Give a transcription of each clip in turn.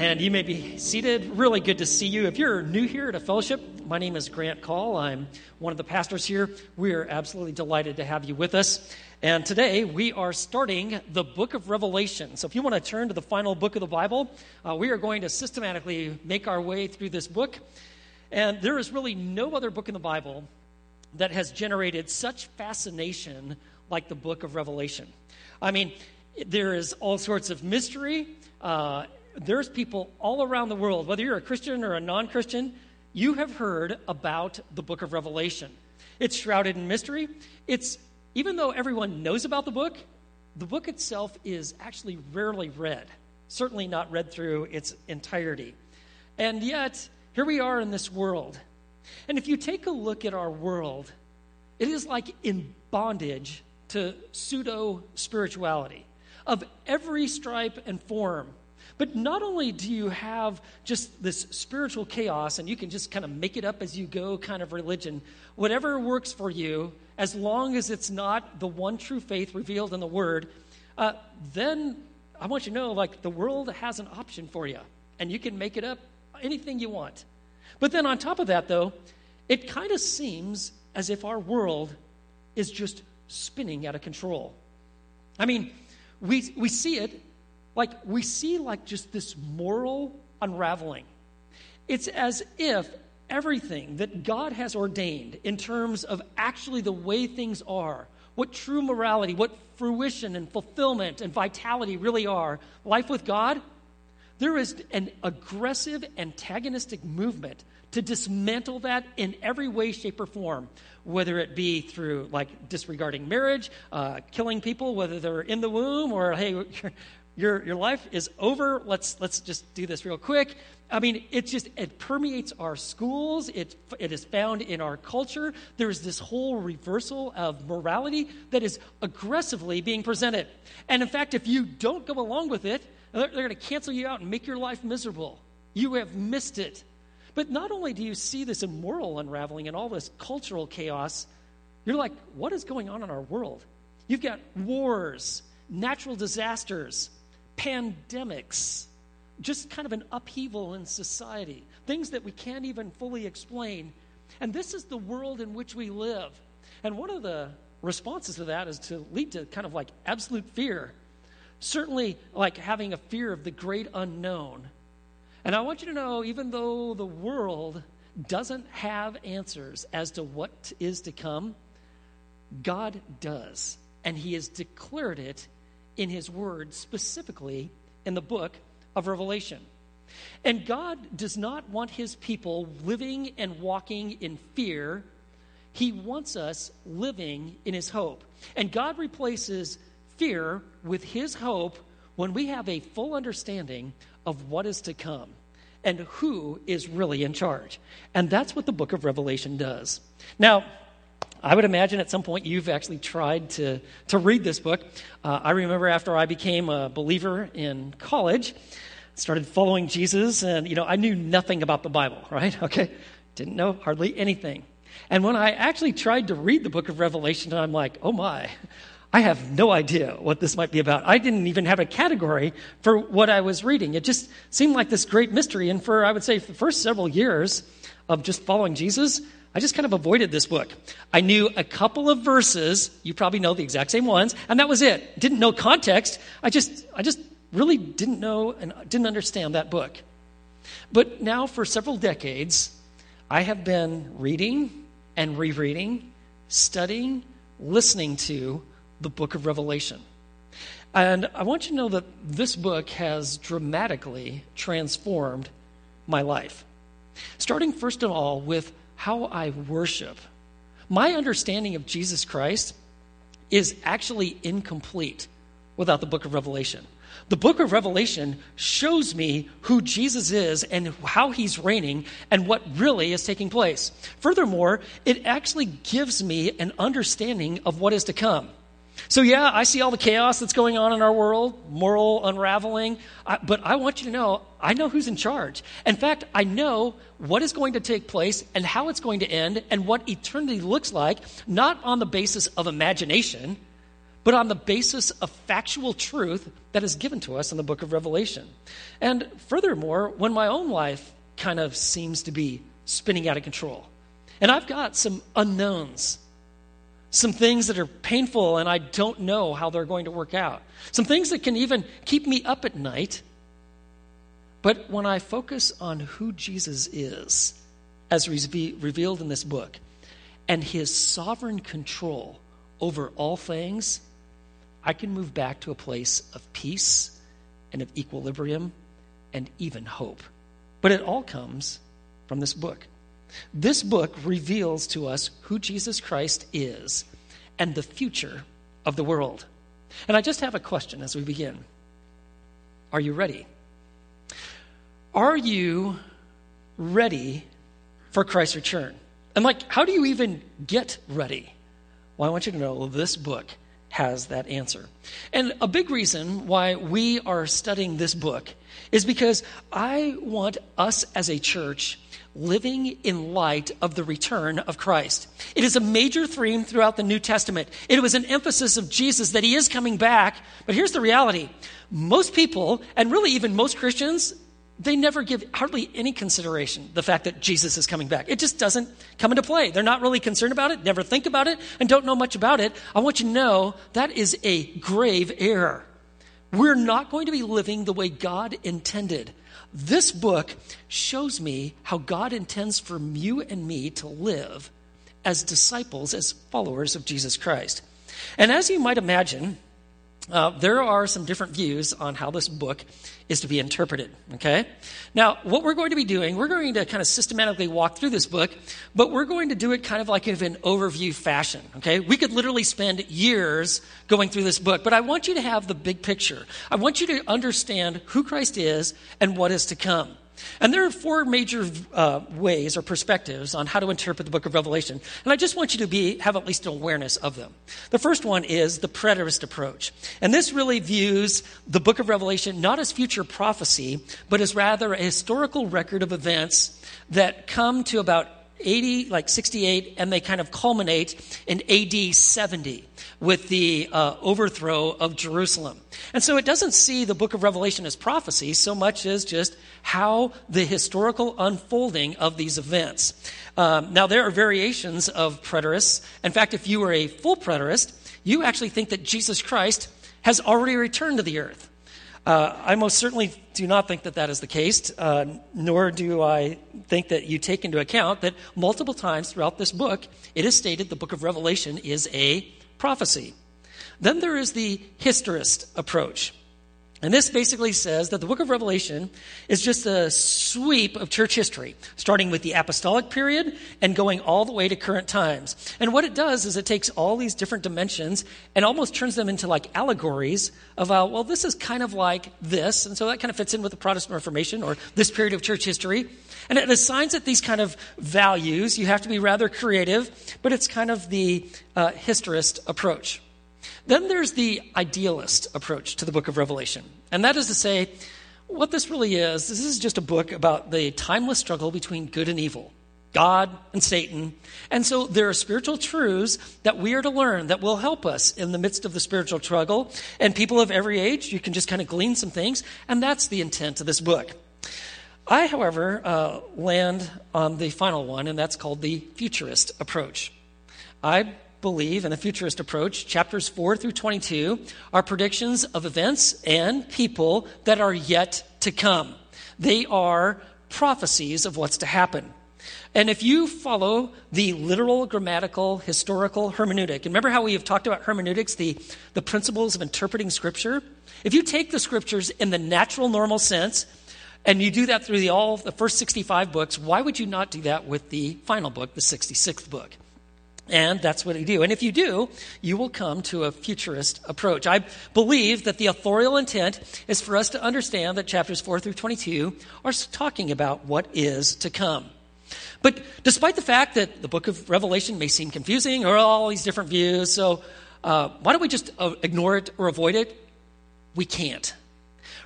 and you may be seated. Really good to see you. If you're new here at a fellowship, my name is Grant Call. I'm one of the pastors here. We are absolutely delighted to have you with us. And today we are starting the book of Revelation. So if you want to turn to the final book of the Bible, uh, we are going to systematically make our way through this book. And there is really no other book in the Bible that has generated such fascination like the book of Revelation. I mean, there is all sorts of mystery. Uh, there's people all around the world, whether you're a Christian or a non Christian, you have heard about the book of Revelation. It's shrouded in mystery. It's, even though everyone knows about the book, the book itself is actually rarely read, certainly not read through its entirety. And yet, here we are in this world. And if you take a look at our world, it is like in bondage to pseudo spirituality of every stripe and form. But not only do you have just this spiritual chaos and you can just kind of make it up as you go kind of religion, whatever works for you, as long as it's not the one true faith revealed in the Word, uh, then I want you to know like the world has an option for you and you can make it up anything you want. But then on top of that, though, it kind of seems as if our world is just spinning out of control. I mean, we, we see it like we see like just this moral unraveling. It's as if everything that God has ordained in terms of actually the way things are, what true morality, what fruition and fulfillment and vitality really are, life with God, there is an aggressive antagonistic movement to dismantle that in every way, shape, or form, whether it be through like disregarding marriage, uh, killing people, whether they're in the womb, or hey, your, your life is over. Let's, let's just do this real quick. I mean, it just, it permeates our schools. It, it is found in our culture. There's this whole reversal of morality that is aggressively being presented. And in fact, if you don't go along with it, they're, they're going to cancel you out and make your life miserable. You have missed it. But not only do you see this immoral unraveling and all this cultural chaos, you're like, what is going on in our world? You've got wars, natural disasters, pandemics, just kind of an upheaval in society, things that we can't even fully explain. And this is the world in which we live. And one of the responses to that is to lead to kind of like absolute fear. Certainly, like having a fear of the great unknown. And I want you to know, even though the world doesn't have answers as to what is to come, God does. And He has declared it in His Word, specifically in the book of Revelation. And God does not want His people living and walking in fear. He wants us living in His hope. And God replaces fear with His hope when we have a full understanding of what is to come and who is really in charge. And that's what the book of Revelation does. Now, I would imagine at some point you've actually tried to, to read this book. Uh, I remember after I became a believer in college, started following Jesus, and you know, I knew nothing about the Bible, right? Okay, didn't know hardly anything. And when I actually tried to read the book of Revelation, I'm like, oh my, I have no idea what this might be about. I didn't even have a category for what I was reading. It just seemed like this great mystery. And for, I would say, the first several years of just following Jesus, I just kind of avoided this book. I knew a couple of verses, you probably know the exact same ones, and that was it. Didn't know context. I just I just really didn't know and didn't understand that book. But now for several decades, I have been reading and rereading, studying, listening to the book of Revelation. And I want you to know that this book has dramatically transformed my life. Starting first of all with how I worship. My understanding of Jesus Christ is actually incomplete without the book of Revelation. The book of Revelation shows me who Jesus is and how he's reigning and what really is taking place. Furthermore, it actually gives me an understanding of what is to come. So, yeah, I see all the chaos that's going on in our world, moral unraveling, I, but I want you to know I know who's in charge. In fact, I know what is going to take place and how it's going to end and what eternity looks like, not on the basis of imagination, but on the basis of factual truth that is given to us in the book of Revelation. And furthermore, when my own life kind of seems to be spinning out of control, and I've got some unknowns, some things that are painful and I don't know how they're going to work out, some things that can even keep me up at night. But when I focus on who Jesus is, as revealed in this book, and his sovereign control over all things, I can move back to a place of peace and of equilibrium and even hope. But it all comes from this book. This book reveals to us who Jesus Christ is and the future of the world. And I just have a question as we begin Are you ready? Are you ready for Christ's return? And, like, how do you even get ready? Well, I want you to know this book has that answer. And a big reason why we are studying this book is because I want us as a church living in light of the return of Christ. It is a major theme throughout the New Testament. It was an emphasis of Jesus that he is coming back. But here's the reality most people, and really even most Christians, they never give hardly any consideration the fact that Jesus is coming back. It just doesn't come into play. They're not really concerned about it, never think about it, and don't know much about it. I want you to know that is a grave error. We're not going to be living the way God intended. This book shows me how God intends for you and me to live as disciples, as followers of Jesus Christ. And as you might imagine, uh, there are some different views on how this book is to be interpreted, okay? Now, what we're going to be doing, we're going to kind of systematically walk through this book, but we're going to do it kind of like in an overview fashion, okay? We could literally spend years going through this book, but I want you to have the big picture. I want you to understand who Christ is and what is to come. And there are four major uh, ways or perspectives on how to interpret the book of Revelation. And I just want you to be, have at least an awareness of them. The first one is the preterist approach. And this really views the book of Revelation not as future prophecy, but as rather a historical record of events that come to about 80, like 68, and they kind of culminate in AD 70 with the uh, overthrow of Jerusalem. And so it doesn't see the book of Revelation as prophecy so much as just how the historical unfolding of these events. Um, now, there are variations of preterists. In fact, if you were a full preterist, you actually think that Jesus Christ has already returned to the earth. Uh, I most certainly do not think that that is the case, uh, nor do I think that you take into account that multiple times throughout this book, it is stated the book of Revelation is a prophecy. Then there is the historist approach. And this basically says that the book of Revelation is just a sweep of church history, starting with the apostolic period and going all the way to current times. And what it does is it takes all these different dimensions and almost turns them into like allegories of, uh, well, this is kind of like this. And so that kind of fits in with the Protestant Reformation or this period of church history. And it assigns it these kind of values. You have to be rather creative, but it's kind of the uh, historist approach. Then there's the idealist approach to the book of Revelation. And that is to say, what this really is, this is just a book about the timeless struggle between good and evil, God and Satan. And so there are spiritual truths that we are to learn that will help us in the midst of the spiritual struggle. And people of every age, you can just kind of glean some things. And that's the intent of this book. I, however, uh, land on the final one, and that's called the futurist approach. I believe in the futurist approach, chapters 4 through 22 are predictions of events and people that are yet to come. They are prophecies of what's to happen. And if you follow the literal, grammatical, historical hermeneutic, and remember how we have talked about hermeneutics, the, the principles of interpreting Scripture? If you take the Scriptures in the natural, normal sense, and you do that through the, all the first 65 books, why would you not do that with the final book, the 66th book? And that's what you do. And if you do, you will come to a futurist approach. I believe that the authorial intent is for us to understand that chapters 4 through 22 are talking about what is to come. But despite the fact that the book of Revelation may seem confusing or all these different views, so uh, why don't we just uh, ignore it or avoid it? We can't.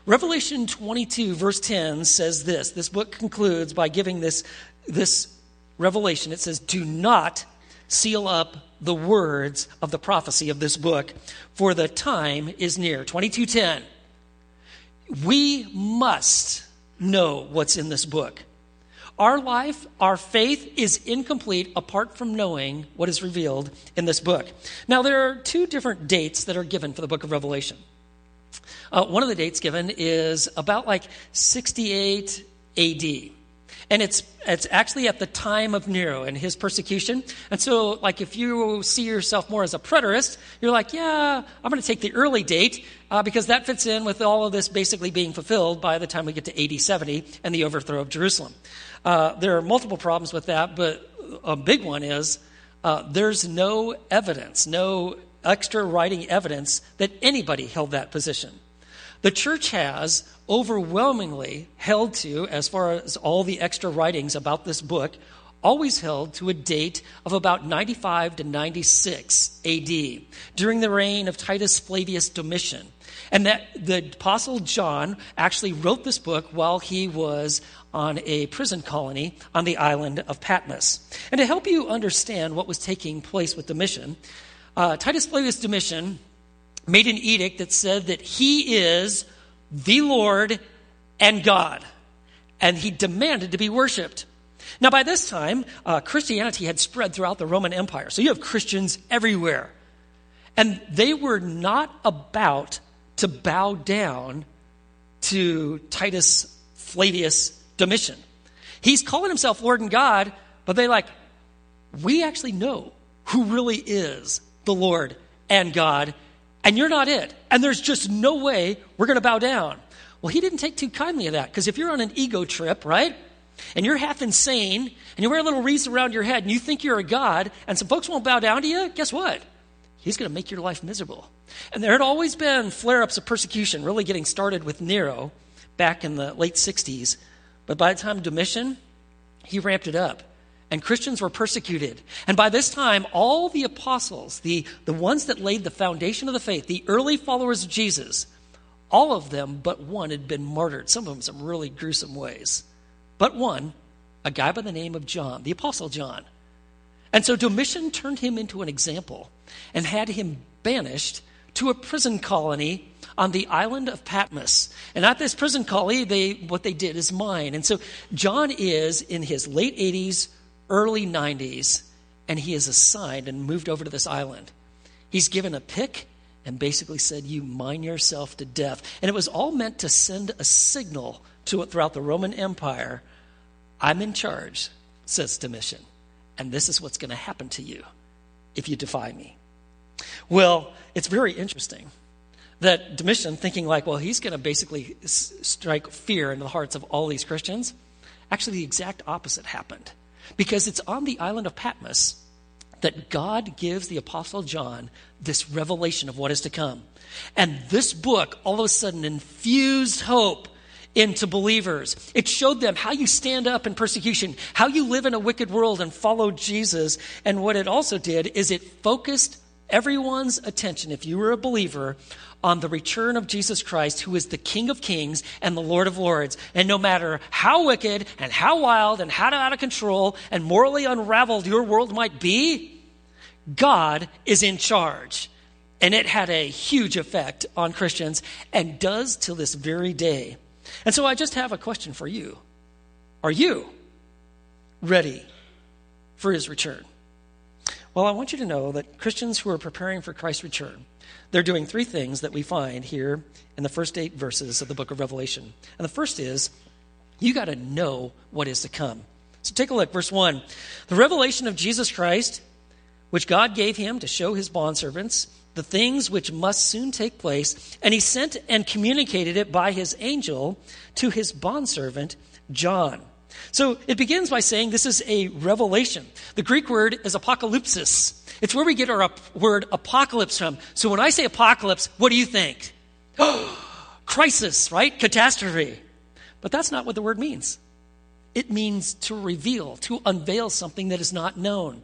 Revelation 22, verse 10 says this. This book concludes by giving this, this revelation. It says, Do not seal up the words of the prophecy of this book, for the time is near. 2210. We must know what's in this book. Our life, our faith is incomplete apart from knowing what is revealed in this book. Now, there are two different dates that are given for the book of Revelation. Uh, one of the dates given is about like 68 AD. And it's, it's actually at the time of Nero and his persecution. And so, like, if you see yourself more as a preterist, you're like, yeah, I'm going to take the early date uh, because that fits in with all of this basically being fulfilled by the time we get to AD 70 and the overthrow of Jerusalem. Uh, there are multiple problems with that, but a big one is uh, there's no evidence, no extra writing evidence that anybody held that position. The church has overwhelmingly held to, as far as all the extra writings about this book, always held to a date of about 95 to 96 AD, during the reign of Titus Flavius Domitian. And that the Apostle John actually wrote this book while he was on a prison colony on the island of Patmos. And to help you understand what was taking place with Domitian, uh, Titus Flavius Domitian made an edict that said that he is the Lord and God, and he demanded to be worshiped. Now, by this time, uh, Christianity had spread throughout the Roman Empire, so you have Christians everywhere. And they were not about to bow down to Titus Flavius Domitian. He's calling himself Lord and God, but they like, we actually know who really is the Lord and God, and you're not it. And there's just no way we're going to bow down. Well, he didn't take too kindly of that because if you're on an ego trip, right? And you're half insane and you wear a little wreath around your head and you think you're a god and some folks won't bow down to you, guess what? He's going to make your life miserable. And there had always been flare ups of persecution, really getting started with Nero back in the late 60s. But by the time Domitian, he ramped it up and Christians were persecuted. And by this time, all the apostles, the, the ones that laid the foundation of the faith, the early followers of Jesus, all of them but one had been martyred, some of them some really gruesome ways. But one, a guy by the name of John, the Apostle John. And so Domitian turned him into an example and had him banished to a prison colony on the island of Patmos. And at this prison colony, they, what they did is mine. And so John is in his late 80s, early 90s, and he is assigned and moved over to this island. He's given a pick and basically said, You mine yourself to death. And it was all meant to send a signal to it throughout the Roman Empire I'm in charge, says Domitian, and this is what's going to happen to you if you defy me. Well, it's very interesting that Domitian, thinking like, well, he's going to basically strike fear into the hearts of all these Christians, actually, the exact opposite happened. Because it's on the island of Patmos that God gives the Apostle John this revelation of what is to come. And this book all of a sudden infused hope into believers. It showed them how you stand up in persecution, how you live in a wicked world and follow Jesus. And what it also did is it focused everyone's attention, if you were a believer, on the return of Jesus Christ, who is the King of Kings and the Lord of Lords. And no matter how wicked and how wild and how out of control and morally unraveled your world might be, God is in charge. And it had a huge effect on Christians and does till this very day. And so I just have a question for you. Are you ready for his return? Well, I want you to know that Christians who are preparing for Christ's return, they're doing three things that we find here in the first eight verses of the book of Revelation. And the first is you got to know what is to come. So take a look, verse 1. The revelation of Jesus Christ, which God gave him to show his bondservants the things which must soon take place, and he sent and communicated it by his angel to his bondservant John. So it begins by saying this is a revelation. The Greek word is apocalypsis. It's where we get our word apocalypse from. So when I say apocalypse, what do you think? Crisis, right? Catastrophe. But that's not what the word means. It means to reveal, to unveil something that is not known.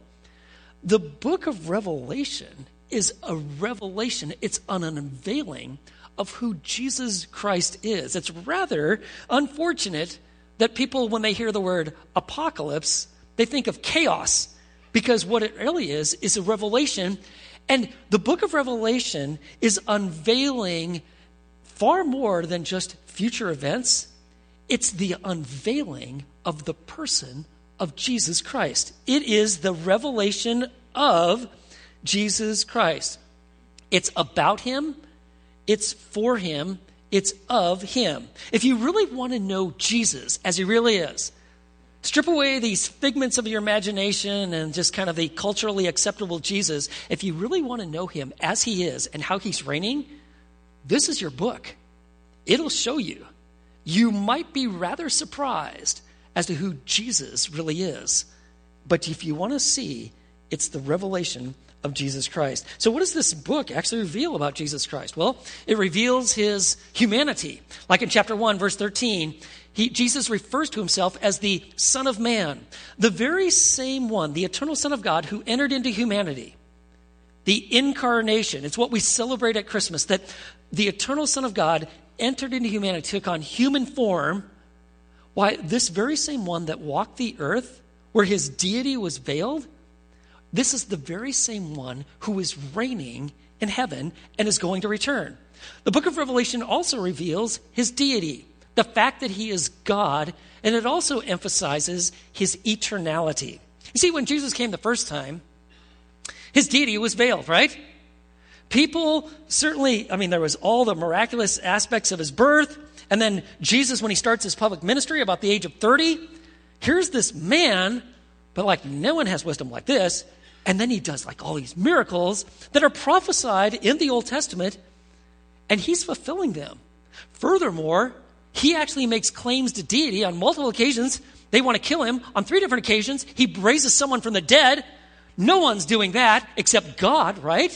The book of Revelation is a revelation, it's an unveiling of who Jesus Christ is. It's rather unfortunate that people, when they hear the word apocalypse, they think of chaos because what it really is is a revelation. And the book of Revelation is unveiling far more than just future events, it's the unveiling of the person of Jesus Christ. It is the revelation of Jesus Christ. It's about him, it's for him, it's of him. If you really want to know Jesus as he really is, strip away these figments of your imagination and just kind of the culturally acceptable Jesus. If you really want to know him as he is and how he's reigning, this is your book. It'll show you. You might be rather surprised as to who Jesus really is. But if you want to see, it's the revelation of Jesus Christ. So, what does this book actually reveal about Jesus Christ? Well, it reveals his humanity. Like in chapter 1, verse 13, he, Jesus refers to himself as the Son of Man, the very same one, the eternal Son of God, who entered into humanity. The incarnation. It's what we celebrate at Christmas that the eternal Son of God entered into humanity, took on human form. Why, this very same one that walked the earth, where his deity was veiled, this is the very same one who is reigning in heaven and is going to return. The book of Revelation also reveals his deity, the fact that he is God, and it also emphasizes his eternality. You see, when Jesus came the first time, his deity was veiled, right? People certainly, I mean, there was all the miraculous aspects of his birth. And then Jesus, when he starts his public ministry about the age of 30, here's this man, but like no one has wisdom like this. And then he does like all these miracles that are prophesied in the Old Testament, and he's fulfilling them. Furthermore, he actually makes claims to deity on multiple occasions. They want to kill him. On three different occasions, he raises someone from the dead. No one's doing that except God, right?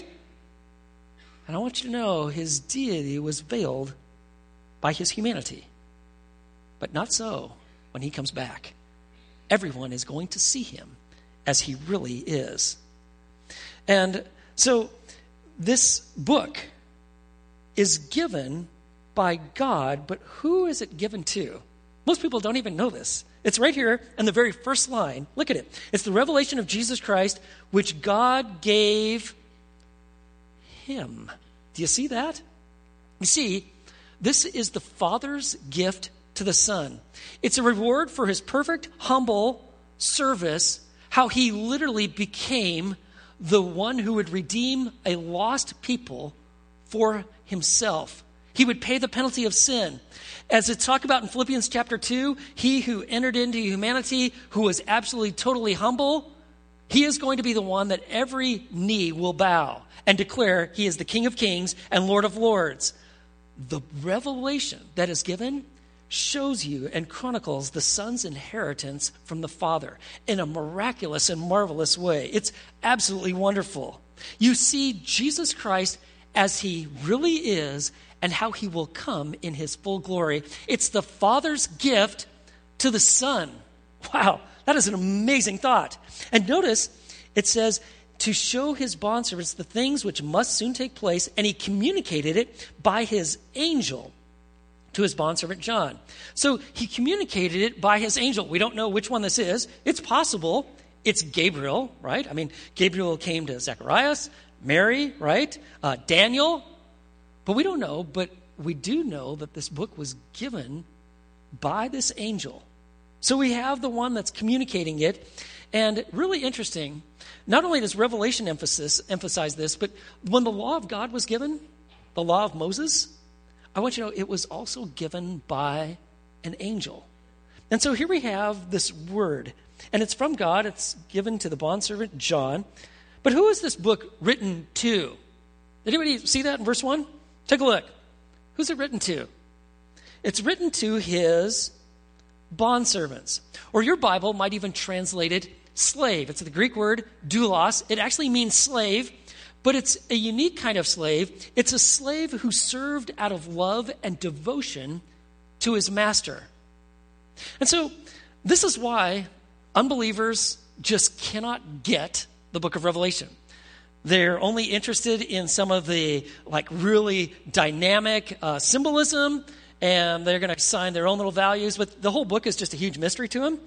And I want you to know his deity was veiled by his humanity. But not so when he comes back. Everyone is going to see him as he really is. And so this book is given by God, but who is it given to? Most people don't even know this. It's right here in the very first line. Look at it. It's the revelation of Jesus Christ, which God gave him. Do you see that? You see, this is the Father's gift to the Son. It's a reward for his perfect, humble service how he literally became the one who would redeem a lost people for himself. He would pay the penalty of sin. As it's talked about in Philippians chapter 2, he who entered into humanity, who was absolutely totally humble, he is going to be the one that every knee will bow and declare he is the King of kings and Lord of lords. The revelation that is given shows you and chronicles the son's inheritance from the father in a miraculous and marvelous way. It's absolutely wonderful. You see Jesus Christ as he really is and how he will come in his full glory. It's the father's gift to the son. Wow, that is an amazing thought. And notice it says, to show his bondservants the things which must soon take place, and he communicated it by his angel to his bondservant John. So he communicated it by his angel. We don't know which one this is. It's possible it's Gabriel, right? I mean, Gabriel came to Zacharias, Mary, right? Uh, Daniel. But we don't know, but we do know that this book was given by this angel. So we have the one that's communicating it. And really interesting, not only does Revelation emphasis, emphasize this, but when the law of God was given, the law of Moses, I want you to know it was also given by an angel. And so here we have this word, and it's from God. It's given to the bondservant John. But who is this book written to? Did anybody see that in verse 1? Take a look. Who's it written to? It's written to his bondservants. Or your Bible might even translate it slave. It's the Greek word doulos. It actually means slave. But it's a unique kind of slave. It's a slave who served out of love and devotion to his master. And so, this is why unbelievers just cannot get the book of Revelation. They're only interested in some of the like really dynamic uh, symbolism, and they're going to assign their own little values. But the whole book is just a huge mystery to them.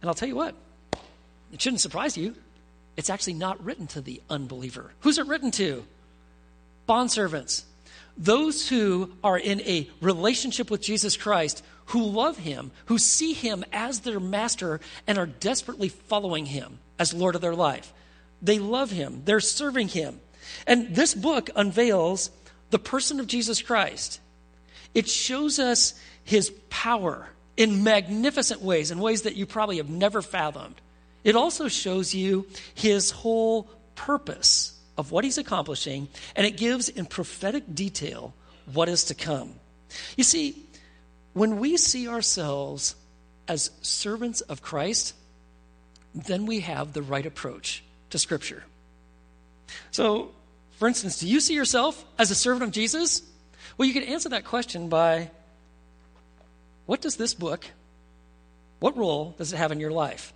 And I'll tell you what, it shouldn't surprise you it's actually not written to the unbeliever. Who's it written to? Bondservants. Those who are in a relationship with Jesus Christ, who love him, who see him as their master, and are desperately following him as Lord of their life. They love him, they're serving him. And this book unveils the person of Jesus Christ. It shows us his power in magnificent ways, in ways that you probably have never fathomed. It also shows you his whole purpose of what he's accomplishing, and it gives in prophetic detail what is to come. You see, when we see ourselves as servants of Christ, then we have the right approach to Scripture. So, for instance, do you see yourself as a servant of Jesus? Well, you can answer that question by what does this book, what role does it have in your life?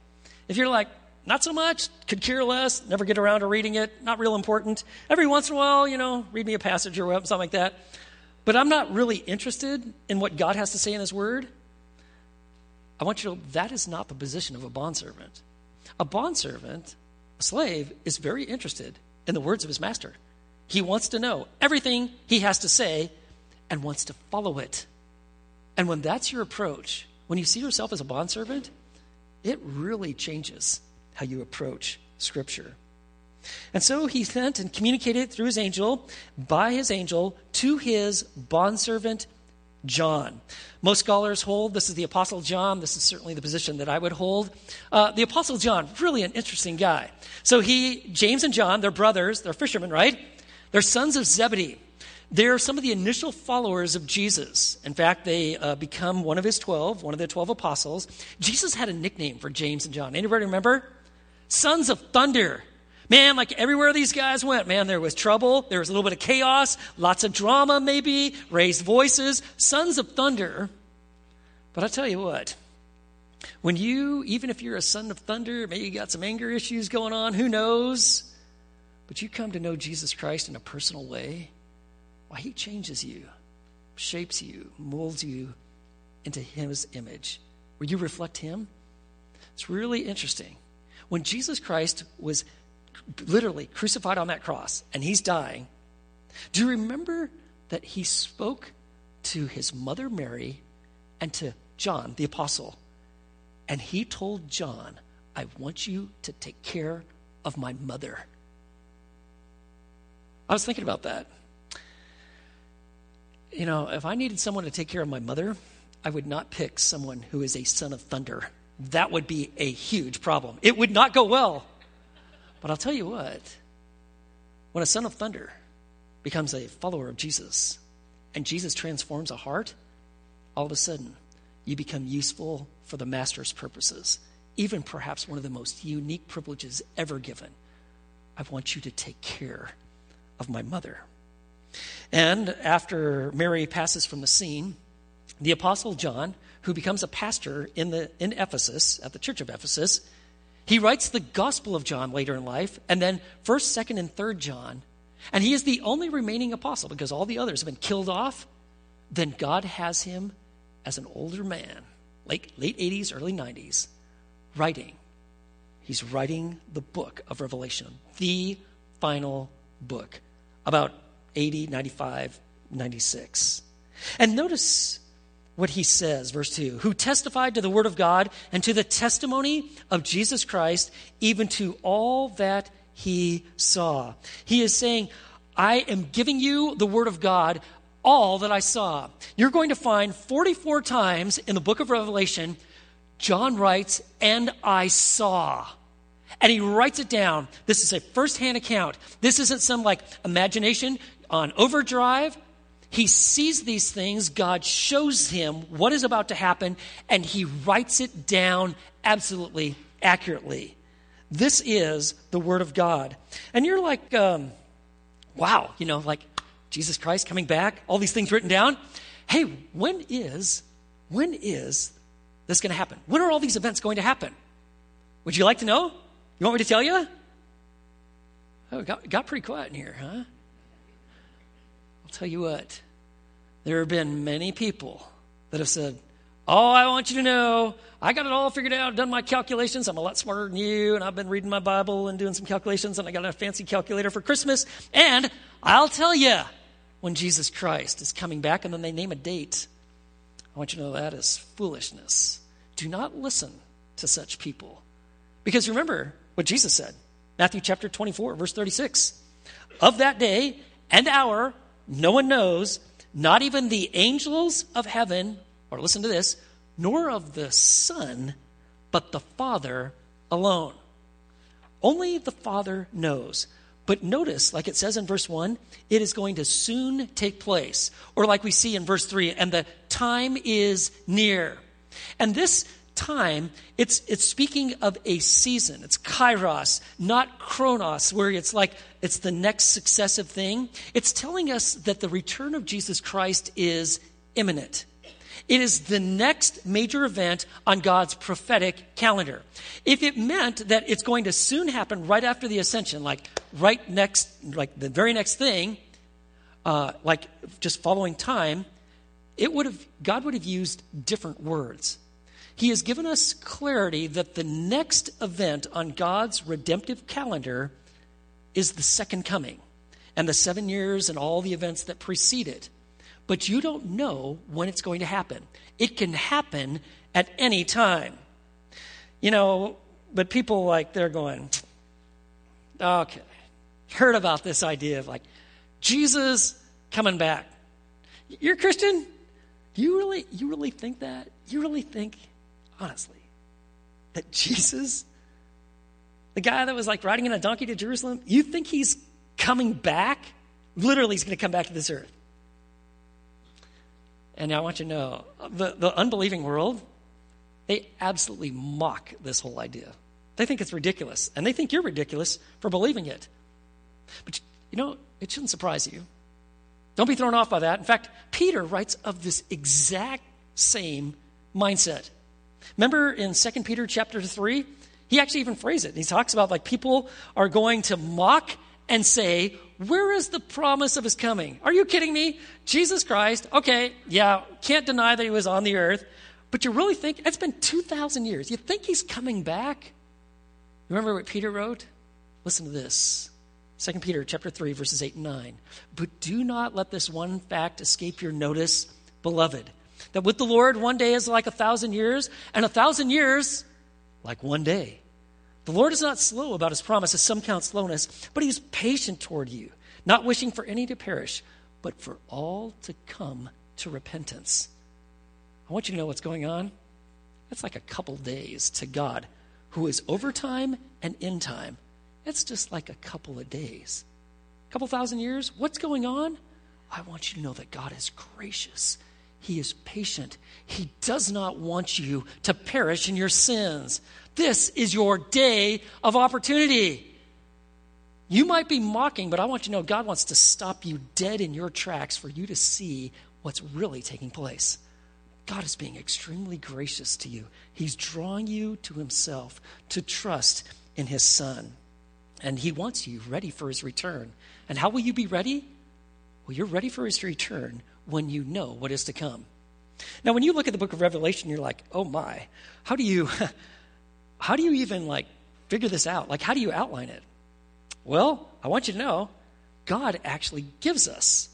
If you're like, not so much, could care less, never get around to reading it, not real important. Every once in a while, you know, read me a passage or something like that. But I'm not really interested in what God has to say in His Word. I want you to know that is not the position of a bondservant. A bondservant, a slave, is very interested in the words of his master. He wants to know everything he has to say and wants to follow it. And when that's your approach, when you see yourself as a bondservant, it really changes how you approach Scripture. And so he sent and communicated through his angel, by his angel, to his bondservant John. Most scholars hold this is the Apostle John. This is certainly the position that I would hold. Uh, the Apostle John, really an interesting guy. So he, James and John, they're brothers, they're fishermen, right? They're sons of Zebedee. They're some of the initial followers of Jesus. In fact, they uh, become one of his 12, one of the 12 apostles. Jesus had a nickname for James and John. Anybody remember? Sons of thunder. Man, like everywhere these guys went, man, there was trouble. There was a little bit of chaos, lots of drama, maybe, raised voices. Sons of thunder. But I tell you what, when you, even if you're a son of thunder, maybe you got some anger issues going on, who knows? But you come to know Jesus Christ in a personal way, why, He changes you, shapes you, molds you into His image, where you reflect Him. It's really interesting. When Jesus Christ was literally crucified on that cross and He's dying, do you remember that He spoke to His mother Mary and to John, the apostle? And He told John, I want you to take care of my mother. I was thinking about that you know, if I needed someone to take care of my mother, I would not pick someone who is a son of thunder. That would be a huge problem. It would not go well. But I'll tell you what, when a son of thunder becomes a follower of Jesus and Jesus transforms a heart, all of a sudden you become useful for the master's purposes, even perhaps one of the most unique privileges ever given. I want you to take care of my mother. And after Mary passes from the scene, the Apostle John, who becomes a pastor in, the, in Ephesus, at the church of Ephesus, he writes the Gospel of John later in life, and then 1st, 2nd, and 3rd John. And he is the only remaining apostle because all the others have been killed off. Then God has him as an older man, late, late 80s, early 90s, writing. He's writing the book of Revelation, the final book about 80, 95, 96. And notice what he says, verse 2 who testified to the word of God and to the testimony of Jesus Christ, even to all that he saw. He is saying, I am giving you the word of God, all that I saw. You're going to find 44 times in the book of Revelation, John writes, and I saw and he writes it down. This is a firsthand account. This isn't some like imagination on overdrive. He sees these things, God shows him what is about to happen, and he writes it down absolutely accurately. This is the Word of God. And you're like, um, wow, you know, like Jesus Christ coming back, all these things written down. Hey, when is, when is this going to happen? When are all these events going to happen? Would you like to know? You want me to tell you? Oh, got, got pretty quiet in here, huh? Tell you what, there have been many people that have said, Oh, I want you to know, I got it all figured out, done my calculations. I'm a lot smarter than you, and I've been reading my Bible and doing some calculations, and I got a fancy calculator for Christmas. And I'll tell you when Jesus Christ is coming back, and then they name a date. I want you to know that is foolishness. Do not listen to such people. Because remember what Jesus said Matthew chapter 24, verse 36. Of that day and hour, no one knows, not even the angels of heaven, or listen to this, nor of the Son, but the Father alone. Only the Father knows. But notice, like it says in verse 1, it is going to soon take place. Or like we see in verse 3, and the time is near. And this time, it's, it's speaking of a season. It's kairos, not chronos, where it's like it's the next successive thing. It's telling us that the return of Jesus Christ is imminent. It is the next major event on God's prophetic calendar. If it meant that it's going to soon happen right after the ascension, like right next, like the very next thing, uh, like just following time, it would have, God would have used different words. He has given us clarity that the next event on God's redemptive calendar is the second coming and the seven years and all the events that precede it but you don't know when it's going to happen. It can happen at any time. You know, but people like, they're going, okay, heard about this idea of like Jesus coming back. You're a Christian? You really, you really think that? You really think, honestly, that Jesus, the guy that was like riding in a donkey to Jerusalem, you think he's coming back? Literally, he's going to come back to this earth. And I want you to know the, the unbelieving world, they absolutely mock this whole idea. They think it's ridiculous, and they think you're ridiculous for believing it. But you know, it shouldn't surprise you. Don't be thrown off by that. In fact, Peter writes of this exact same mindset. Remember in 2 Peter chapter 3? He actually even phrased it. He talks about like people are going to mock and say, where is the promise of his coming? Are you kidding me? Jesus Christ, okay, yeah, can't deny that he was on the earth, but you really think it's been 2,000 years. You think he's coming back? Remember what Peter wrote? Listen to this. 2 Peter chapter 3 verses 8 and 9. But do not let this one fact escape your notice, beloved, that with the Lord one day is like a thousand years, and a thousand years like one day. The Lord is not slow about his promise, as some count slowness, but he's patient toward you, not wishing for any to perish, but for all to come to repentance. I want you to know what's going on. That's like a couple days to God, who is over time and in time. It's just like a couple of days. A couple thousand years. What's going on? I want you to know that God is gracious. He is patient. He does not want you to perish in your sins. This is your day of opportunity. You might be mocking, but I want you to know God wants to stop you dead in your tracks for you to see what's really taking place. God is being extremely gracious to you. He's drawing you to Himself to trust in His Son. And He wants you ready for His return. And how will you be ready? Well, you're ready for His return when you know what is to come. Now, when you look at the book of Revelation, you're like, oh my, how do you. how do you even like figure this out? Like, how do you outline it? Well, I want you to know God actually gives us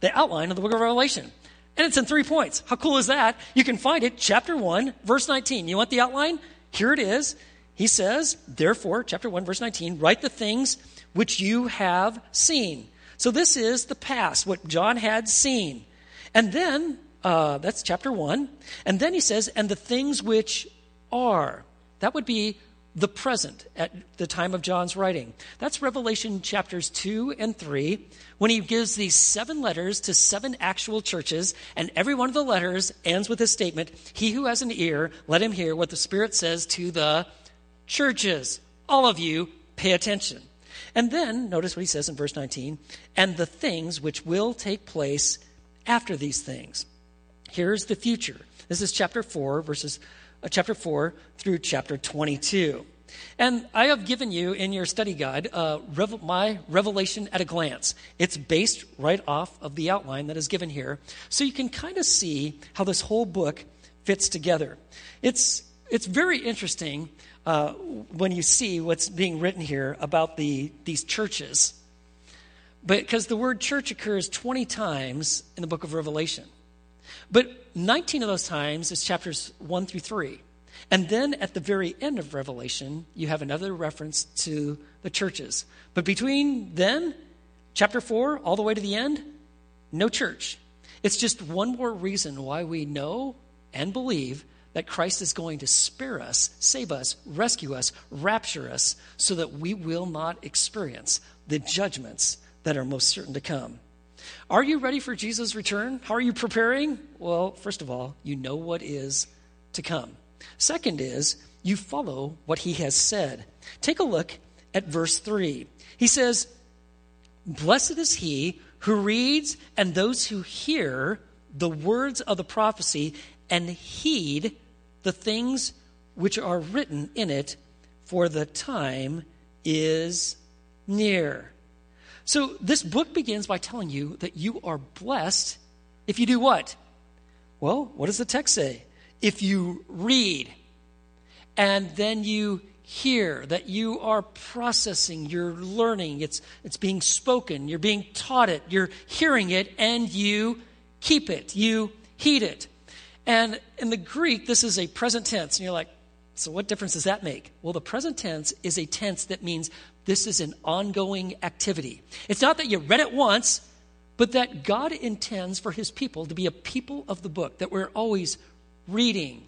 the outline of the book of Revelation. And it's in three points. How cool is that? You can find it, chapter 1, verse 19. You want the outline? Here it is. He says, therefore, chapter 1, verse 19, write the things which you have seen. So this is the past, what John had seen. And then, uh, that's chapter 1. And then he says, and the things which are. That would be the present at the time of John's writing. That's Revelation chapters 2 and 3, when he gives these seven letters to seven actual churches, and every one of the letters ends with a statement He who has an ear, let him hear what the Spirit says to the churches. All of you, pay attention. And then, notice what he says in verse 19 and the things which will take place after these things. Here's the future. This is chapter 4, verses uh, chapter 4 through chapter 22. And I have given you in your study guide uh, rev- my revelation at a glance. It's based right off of the outline that is given here. So you can kind of see how this whole book fits together. It's it's very interesting uh, when you see what's being written here about the, these churches. Because the word church occurs 20 times in the book of Revelation. But 19 of those times is chapters 1 through 3. And then at the very end of Revelation, you have another reference to the churches. But between then, chapter 4, all the way to the end, no church. It's just one more reason why we know and believe that Christ is going to spare us, save us, rescue us, rapture us, so that we will not experience the judgments that are most certain to come. Are you ready for Jesus' return? How are you preparing? Well, first of all, you know what is to come. Second is, you follow what he has said. Take a look at verse 3. He says, Blessed is he who reads and those who hear the words of the prophecy and heed the things which are written in it, for the time is near. So, this book begins by telling you that you are blessed if you do what? Well, what does the text say? If you read and then you hear that you are processing, you're learning, it's, it's being spoken, you're being taught it, you're hearing it, and you keep it, you heed it. And in the Greek, this is a present tense. And you're like, so what difference does that make? Well, the present tense is a tense that means this is an ongoing activity. It's not that you read it once, but that God intends for his people to be a people of the book, that we're always reading,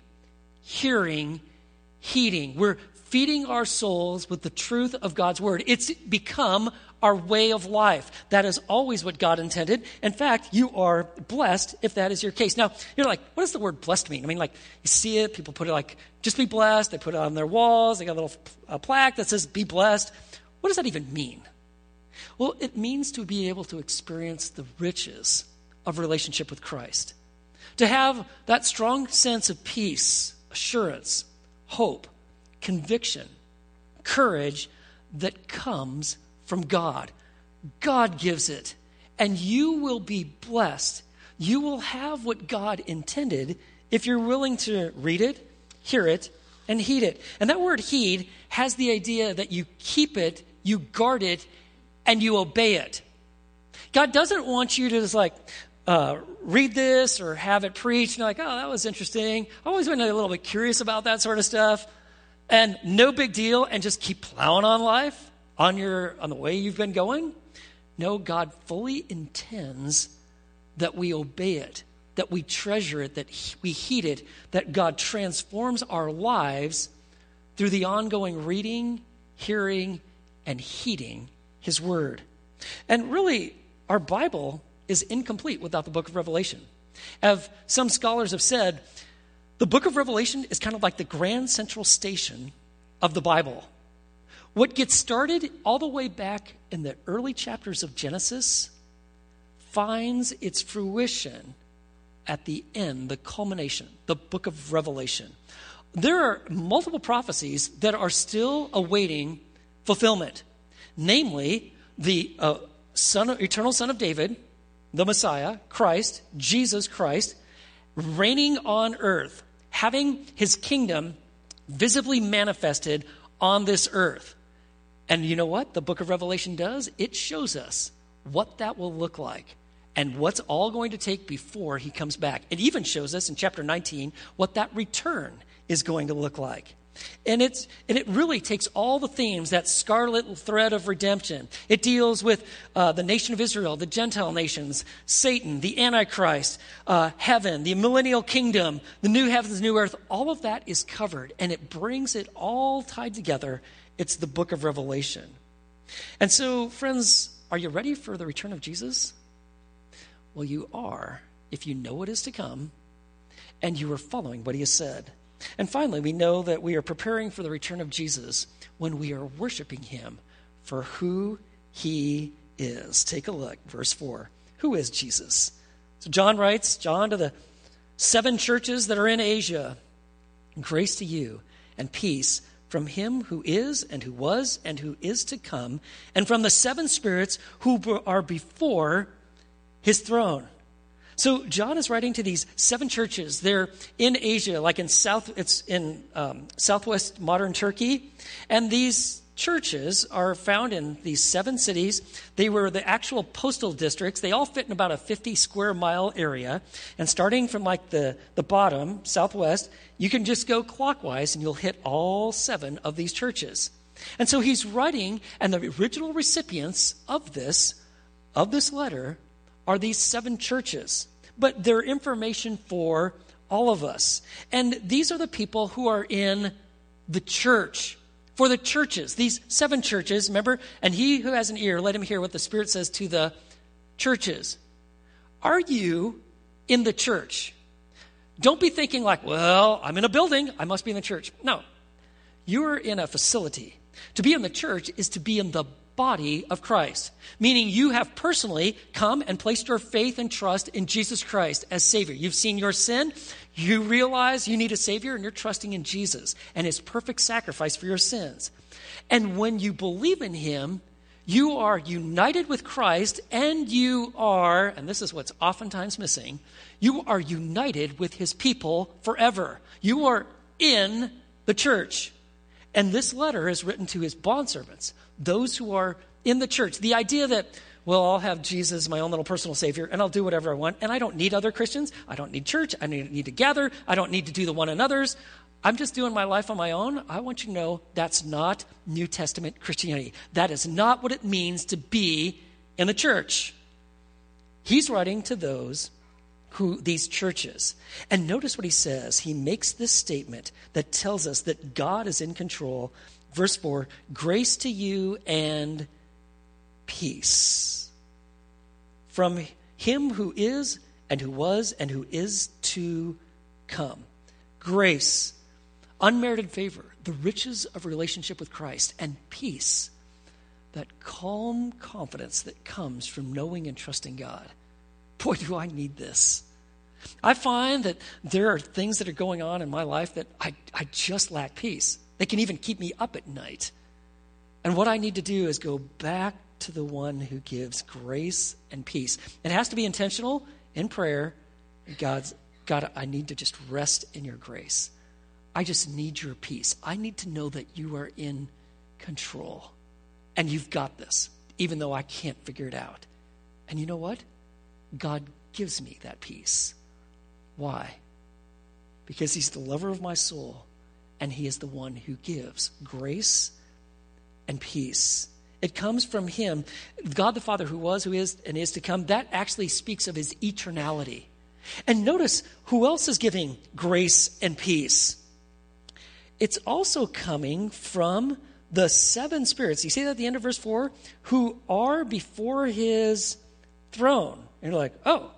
hearing, heeding. We're feeding our souls with the truth of God's word. It's become our way of life. That is always what God intended. In fact, you are blessed if that is your case. Now, you're like, what does the word blessed mean? I mean, like, you see it, people put it like, just be blessed. They put it on their walls. They got a little uh, plaque that says, be blessed. What does that even mean? Well, it means to be able to experience the riches of relationship with Christ. To have that strong sense of peace, assurance, hope, conviction, courage that comes from God. God gives it, and you will be blessed. You will have what God intended if you're willing to read it, hear it, and heed it. And that word heed has the idea that you keep it, you guard it, and you obey it. God doesn't want you to just like uh, read this or have it preached and you're like, oh, that was interesting. I always been a little bit curious about that sort of stuff. And no big deal, and just keep plowing on life on your on the way you've been going. No, God fully intends that we obey it, that we treasure it, that we heed it, that God transforms our lives through the ongoing reading, hearing, and heeding His Word. And really, our Bible is incomplete without the book of Revelation. As some scholars have said, the book of Revelation is kind of like the grand central station of the Bible. What gets started all the way back in the early chapters of Genesis finds its fruition at the end, the culmination, the book of Revelation. There are multiple prophecies that are still awaiting fulfillment, namely the uh, son of, eternal Son of David, the Messiah, Christ, Jesus Christ, reigning on earth, having his kingdom visibly manifested on this earth. And you know what the book of Revelation does? It shows us what that will look like and what's all going to take before he comes back. It even shows us in chapter 19 what that return is going to look like. And, it's, and it really takes all the themes, that scarlet thread of redemption. It deals with uh, the nation of Israel, the Gentile nations, Satan, the Antichrist, uh, heaven, the millennial kingdom, the new heavens, new earth. All of that is covered, and it brings it all tied together it's the book of Revelation. And so, friends, are you ready for the return of Jesus? Well, you are if you know what is to come and you are following what he has said. And finally, we know that we are preparing for the return of Jesus when we are worshiping him for who he is. Take a look, verse 4. Who is Jesus? So John writes, John to the seven churches that are in Asia, grace to you and peace from him who is and who was and who is to come, and from the seven spirits who are before his throne. So John is writing to these seven churches. They're in Asia, like in South, it's in um, southwest modern Turkey, and these churches are found in these seven cities. They were the actual postal districts. They all fit in about a 50 square mile area. And starting from like the, the bottom, southwest, you can just go clockwise and you'll hit all seven of these churches. And so he's writing, and the original recipients of this, of this letter, are these seven churches. But they're information for all of us. And these are the people who are in the church for the churches, these seven churches, remember? And he who has an ear, let him hear what the Spirit says to the churches. Are you in the church? Don't be thinking like, well, I'm in a building, I must be in the church. No. You're in a facility. To be in the church is to be in the body of Christ, meaning you have personally come and placed your faith and trust in Jesus Christ as Savior. You've seen your sin, you realize you need a Savior, and you're trusting in Jesus and His perfect sacrifice for your sins. And when you believe in Him, you are united with Christ, and you are, and this is what's oftentimes missing, you are united with His people forever. You are in the church. And this letter is written to His bondservants, those who are in the church. The idea that well, I'll have Jesus, my own little personal Savior, and I'll do whatever I want. And I don't need other Christians. I don't need church. I don't need to gather. I don't need to do the one another's. I'm just doing my life on my own. I want you to know that's not New Testament Christianity. That is not what it means to be in the church. He's writing to those who these churches. And notice what he says. He makes this statement that tells us that God is in control. Verse 4 Grace to you and peace from him who is and who was and who is to come. Grace, unmerited favor, the riches of relationship with Christ, and peace, that calm confidence that comes from knowing and trusting God. Boy, do I need this. I find that there are things that are going on in my life that I, I just lack peace. They can even keep me up at night. And what I need to do is go back to the one who gives grace and peace. It has to be intentional in prayer. God's God, I need to just rest in your grace. I just need your peace. I need to know that you are in control and you've got this, even though I can't figure it out. And you know what? God gives me that peace. Why? Because He's the lover of my soul and He is the one who gives grace and peace. It comes from Him. God the Father, who was, who is, and is to come, that actually speaks of His eternality. And notice who else is giving grace and peace. It's also coming from the seven spirits. You see that at the end of verse 4? Who are before His throne. And you're like, oh,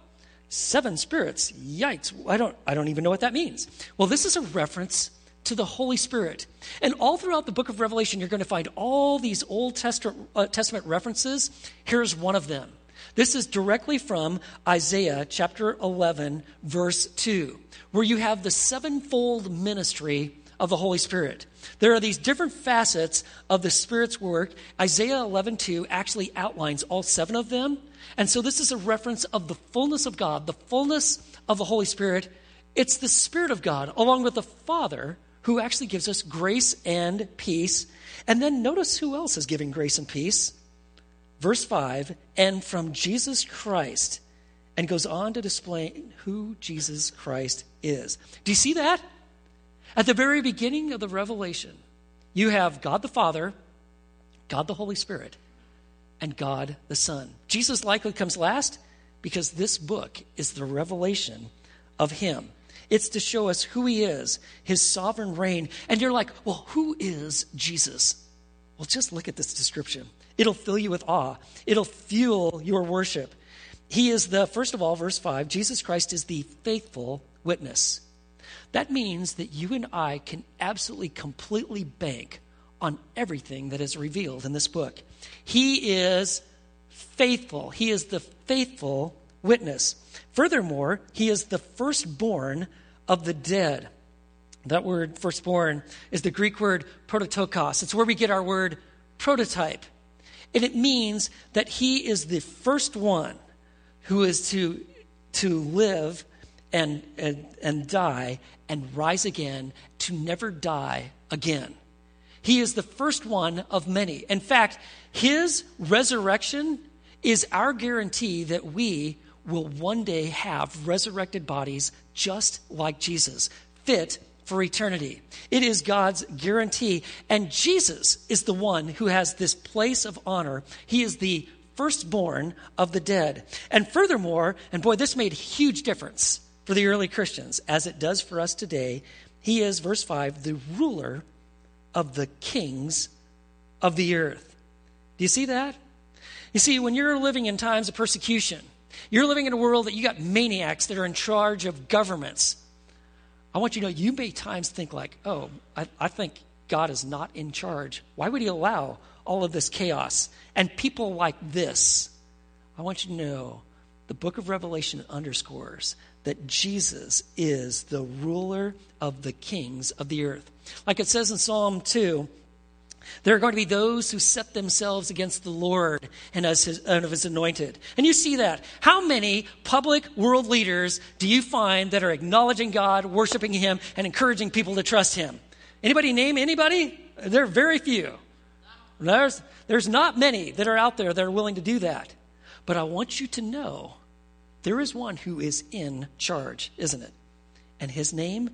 seven spirits. Yikes. I don't, I don't even know what that means. Well, this is a reference to the Holy Spirit. And all throughout the book of Revelation, you're going to find all these Old Testament, uh, Testament references. Here's one of them. This is directly from Isaiah chapter 11, verse 2, where you have the sevenfold ministry of the Holy Spirit. There are these different facets of the Spirit's work. Isaiah 11:2 actually outlines all seven of them. And so this is a reference of the fullness of God, the fullness of the Holy Spirit. It's the Spirit of God, along with the Father, who actually gives us grace and peace. And then notice who else is giving grace and peace. Verse 5 and from Jesus Christ, and goes on to display who Jesus Christ is. Do you see that? At the very beginning of the revelation, you have God the Father, God the Holy Spirit, and God the Son. Jesus likely comes last because this book is the revelation of Him. It's to show us who he is, his sovereign reign. And you're like, well, who is Jesus? Well, just look at this description. It'll fill you with awe, it'll fuel your worship. He is the, first of all, verse 5, Jesus Christ is the faithful witness. That means that you and I can absolutely, completely bank on everything that is revealed in this book. He is faithful. He is the faithful witness. Furthermore, he is the firstborn of the dead. That word firstborn is the Greek word prototokos. It's where we get our word prototype. And it means that he is the first one who is to to live and, and, and die and rise again to never die again. He is the first one of many. In fact, his resurrection is our guarantee that we will one day have resurrected bodies just like Jesus, fit for eternity. It is God's guarantee. And Jesus is the one who has this place of honor. He is the firstborn of the dead. And furthermore, and boy, this made huge difference for the early Christians, as it does for us today. He is, verse 5, the ruler of the kings of the earth. Do you see that? You see, when you're living in times of persecution, you're living in a world that you got maniacs that are in charge of governments. I want you to know you may times think like, oh, I, I think God is not in charge. Why would he allow all of this chaos? And people like this. I want you to know the book of Revelation underscores that Jesus is the ruler of the kings of the earth. Like it says in Psalm 2, there are going to be those who set themselves against the Lord and, his, of his anointed. And you see that. How many public world leaders do you find that are acknowledging God, worshiping him, and encouraging people to trust him? Anybody name anybody? There are very few. There's, there's not many that are out there that are willing to do that. But I want you to know there is one who is in charge, isn't it? And his name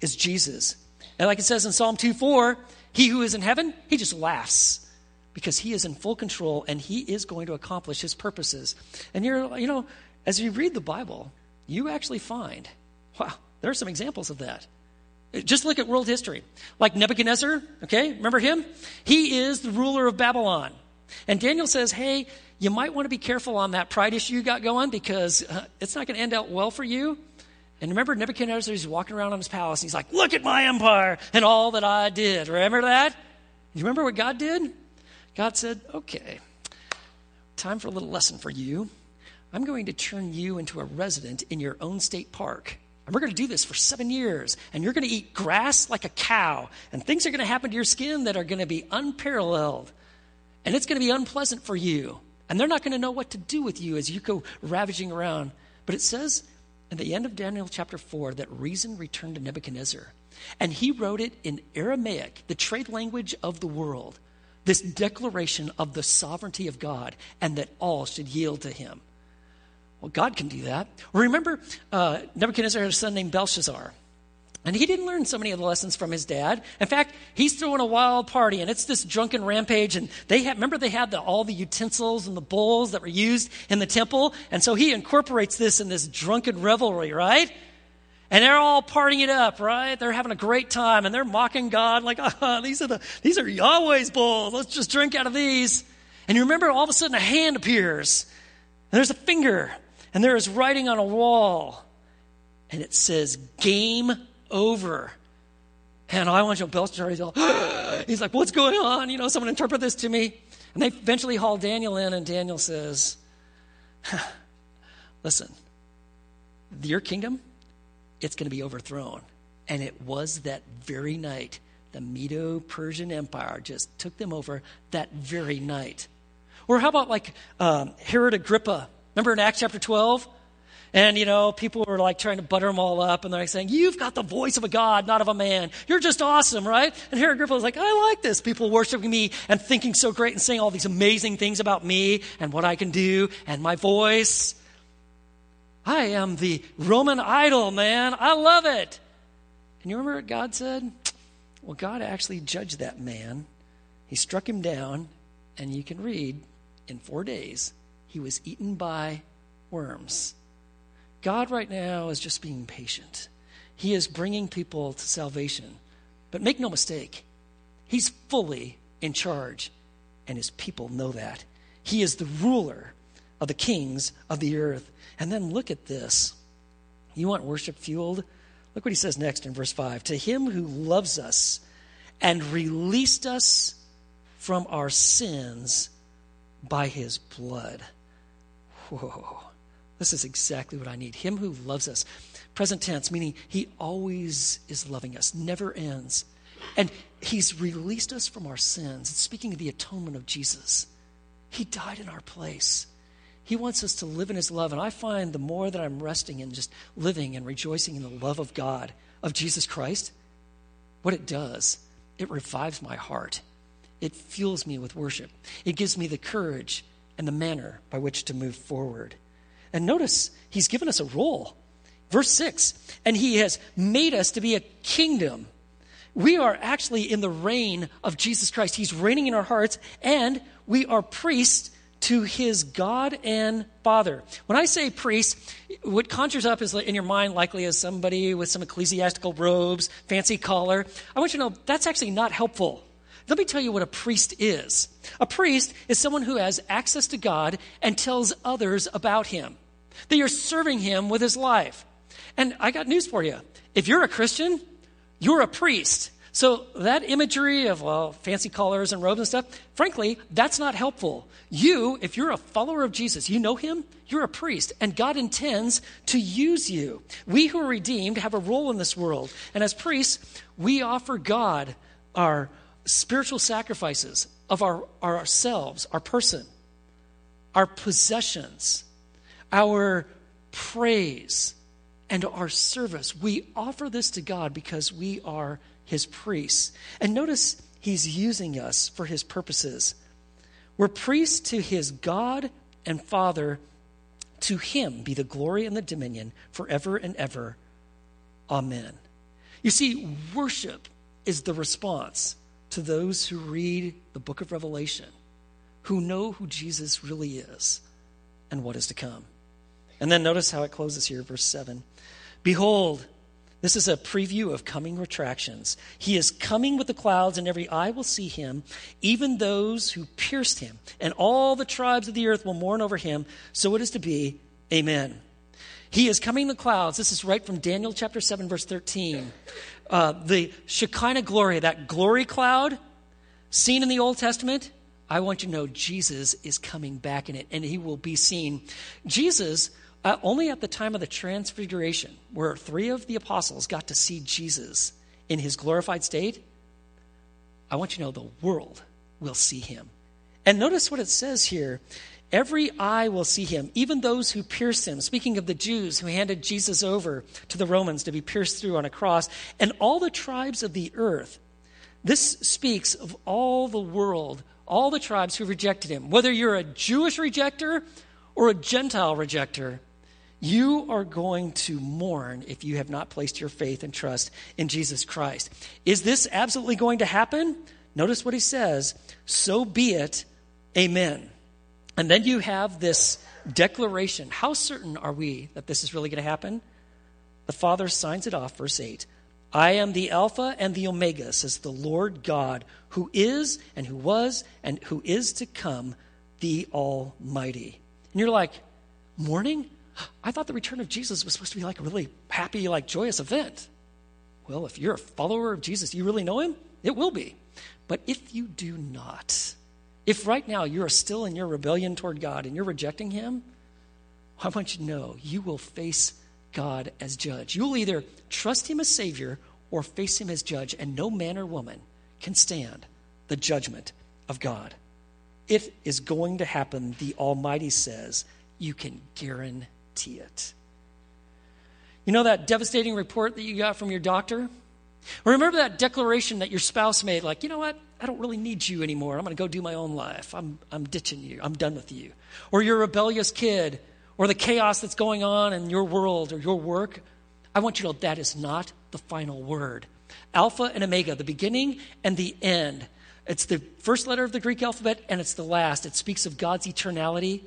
is Jesus. And like it says in Psalm 2 4, he who is in heaven, he just laughs because he is in full control and he is going to accomplish his purposes. And you're, you know, as you read the Bible, you actually find, wow, there are some examples of that. Just look at world history. Like Nebuchadnezzar, okay, remember him? He is the ruler of Babylon. And Daniel says, hey, you might want to be careful on that pride issue you got going because uh, it's not going to end out well for you. And remember, Nebuchadnezzar is walking around in his palace and he's like, Look at my empire and all that I did. Remember that? You remember what God did? God said, Okay, time for a little lesson for you. I'm going to turn you into a resident in your own state park. And we're going to do this for seven years. And you're going to eat grass like a cow. And things are going to happen to your skin that are going to be unparalleled. And it's going to be unpleasant for you. And they're not going to know what to do with you as you go ravaging around. But it says at the end of Daniel chapter 4 that reason returned to Nebuchadnezzar. And he wrote it in Aramaic, the trade language of the world, this declaration of the sovereignty of God and that all should yield to him. Well, God can do that. Remember, uh, Nebuchadnezzar had a son named Belshazzar. And he didn't learn so many of the lessons from his dad. In fact, he's throwing a wild party, and it's this drunken rampage. And they had, remember, they had the, all the utensils and the bowls that were used in the temple. And so he incorporates this in this drunken revelry, right? And they're all partying it up, right? They're having a great time, and they're mocking God like, ah, these are the these are Yahweh's bowls. Let's just drink out of these. And you remember, all of a sudden, a hand appears, and there's a finger, and there is writing on a wall, and it says, "Game over. And I want to Belshazzar, he's, all, he's like, what's going on? You know, someone interpret this to me. And they eventually haul Daniel in, and Daniel says, listen, your kingdom, it's going to be overthrown. And it was that very night. The Medo Persian Empire just took them over that very night. Or how about like um, Herod Agrippa? Remember in Acts chapter 12? And, you know, people were like trying to butter them all up, and they're like saying, You've got the voice of a God, not of a man. You're just awesome, right? And Herod Agrippa was like, I like this. People worshiping me and thinking so great and saying all these amazing things about me and what I can do and my voice. I am the Roman idol, man. I love it. And you remember what God said? Well, God actually judged that man. He struck him down, and you can read in four days, he was eaten by worms. God right now is just being patient. He is bringing people to salvation. But make no mistake, He's fully in charge, and His people know that. He is the ruler of the kings of the earth. And then look at this. You want worship fueled? Look what he says next in verse 5 To him who loves us and released us from our sins by his blood. Whoa. This is exactly what I need. Him who loves us. Present tense, meaning he always is loving us, never ends. And he's released us from our sins. It's speaking of the atonement of Jesus. He died in our place. He wants us to live in His love. And I find the more that I'm resting in just living and rejoicing in the love of God, of Jesus Christ, what it does, it revives my heart. It fuels me with worship. It gives me the courage and the manner by which to move forward. And notice, He's given us a role. Verse 6 And He has made us to be a kingdom. We are actually in the reign of Jesus Christ. He's reigning in our hearts, and we are priests to his God and Father. When I say priest, what conjures up is in your mind likely as somebody with some ecclesiastical robes, fancy collar. I want you to know that's actually not helpful. Let me tell you what a priest is. A priest is someone who has access to God and tells others about him. That you're serving him with his life. And I got news for you. If you're a Christian, you're a priest. So that imagery of, well, fancy collars and robes and stuff, frankly, that's not helpful. You, if you're a follower of Jesus, you know him, you're a priest, and God intends to use you. We who are redeemed have a role in this world. And as priests, we offer God our spiritual sacrifices of our, our ourselves, our person, our possessions, our praise, and our service. We offer this to God because we are his priests. And notice he's using us for his purposes. We're priests to his God and Father. To him be the glory and the dominion forever and ever. Amen. You see, worship is the response to those who read the book of Revelation, who know who Jesus really is and what is to come. And then notice how it closes here, verse 7. Behold, this is a preview of coming retractions. He is coming with the clouds, and every eye will see him, even those who pierced him. And all the tribes of the earth will mourn over him. So it is to be. Amen. He is coming in the clouds. This is right from Daniel chapter 7, verse 13. Uh, the Shekinah glory, that glory cloud seen in the Old Testament, I want you to know Jesus is coming back in it, and he will be seen. Jesus uh, only at the time of the transfiguration, where three of the apostles got to see Jesus in his glorified state, I want you to know the world will see him. And notice what it says here every eye will see him, even those who pierced him. Speaking of the Jews who handed Jesus over to the Romans to be pierced through on a cross, and all the tribes of the earth. This speaks of all the world, all the tribes who rejected him. Whether you're a Jewish rejecter or a Gentile rejecter, you are going to mourn if you have not placed your faith and trust in Jesus Christ. Is this absolutely going to happen? Notice what he says so be it, amen. And then you have this declaration. How certain are we that this is really going to happen? The Father signs it off, verse 8. I am the Alpha and the Omega, says the Lord God, who is and who was and who is to come, the Almighty. And you're like, mourning? I thought the return of Jesus was supposed to be like a really happy, like joyous event. Well, if you're a follower of Jesus, you really know him? It will be. But if you do not, if right now you're still in your rebellion toward God and you're rejecting him, I want you to know you will face God as judge. You will either trust him as Savior or face him as judge, and no man or woman can stand the judgment of God. It is going to happen, the Almighty says. You can guarantee guarantee it. You know that devastating report that you got from your doctor? remember that declaration that your spouse made, like, you know what? I don't really need you anymore. I'm going to go do my own life. I'm, I'm ditching you. I'm done with you. Or your rebellious kid, or the chaos that's going on in your world or your work. I want you to know that is not the final word. Alpha and Omega, the beginning and the end. It's the first letter of the Greek alphabet and it's the last. It speaks of God's eternality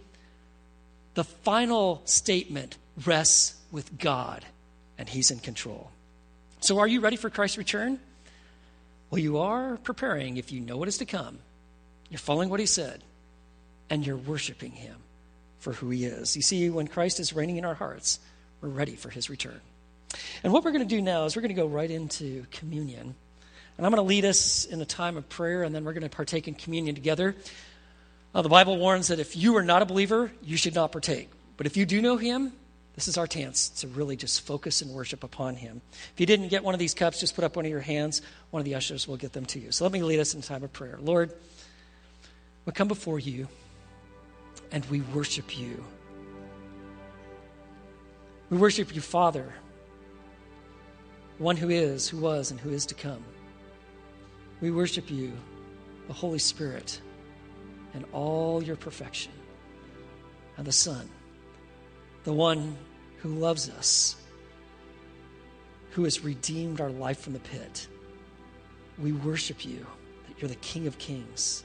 the final statement rests with God, and He's in control. So, are you ready for Christ's return? Well, you are preparing if you know what is to come. You're following what He said, and you're worshiping Him for who He is. You see, when Christ is reigning in our hearts, we're ready for His return. And what we're going to do now is we're going to go right into communion. And I'm going to lead us in a time of prayer, and then we're going to partake in communion together. The Bible warns that if you are not a believer, you should not partake. But if you do know Him, this is our chance to really just focus and worship upon Him. If you didn't get one of these cups, just put up one of your hands. One of the ushers will get them to you. So let me lead us in time of prayer. Lord, we come before you. and we worship you. We worship you, Father, one who is, who was, and who is to come. We worship you, the Holy Spirit, and all your perfection, and the Son, the one who loves us, who has redeemed our life from the pit. We worship you that you're the King of kings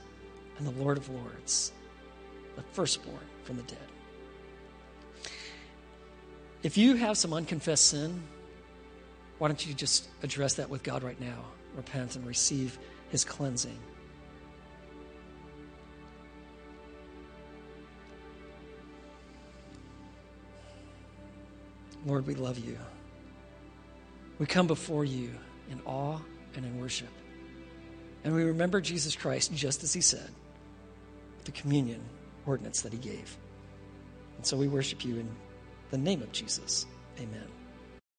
and the Lord of lords, the firstborn from the dead. If you have some unconfessed sin, why don't you just address that with God right now? Repent and receive his cleansing. Lord, we love you. We come before you in awe and in worship. And we remember Jesus Christ just as he said, the communion ordinance that he gave. And so we worship you in the name of Jesus. Amen.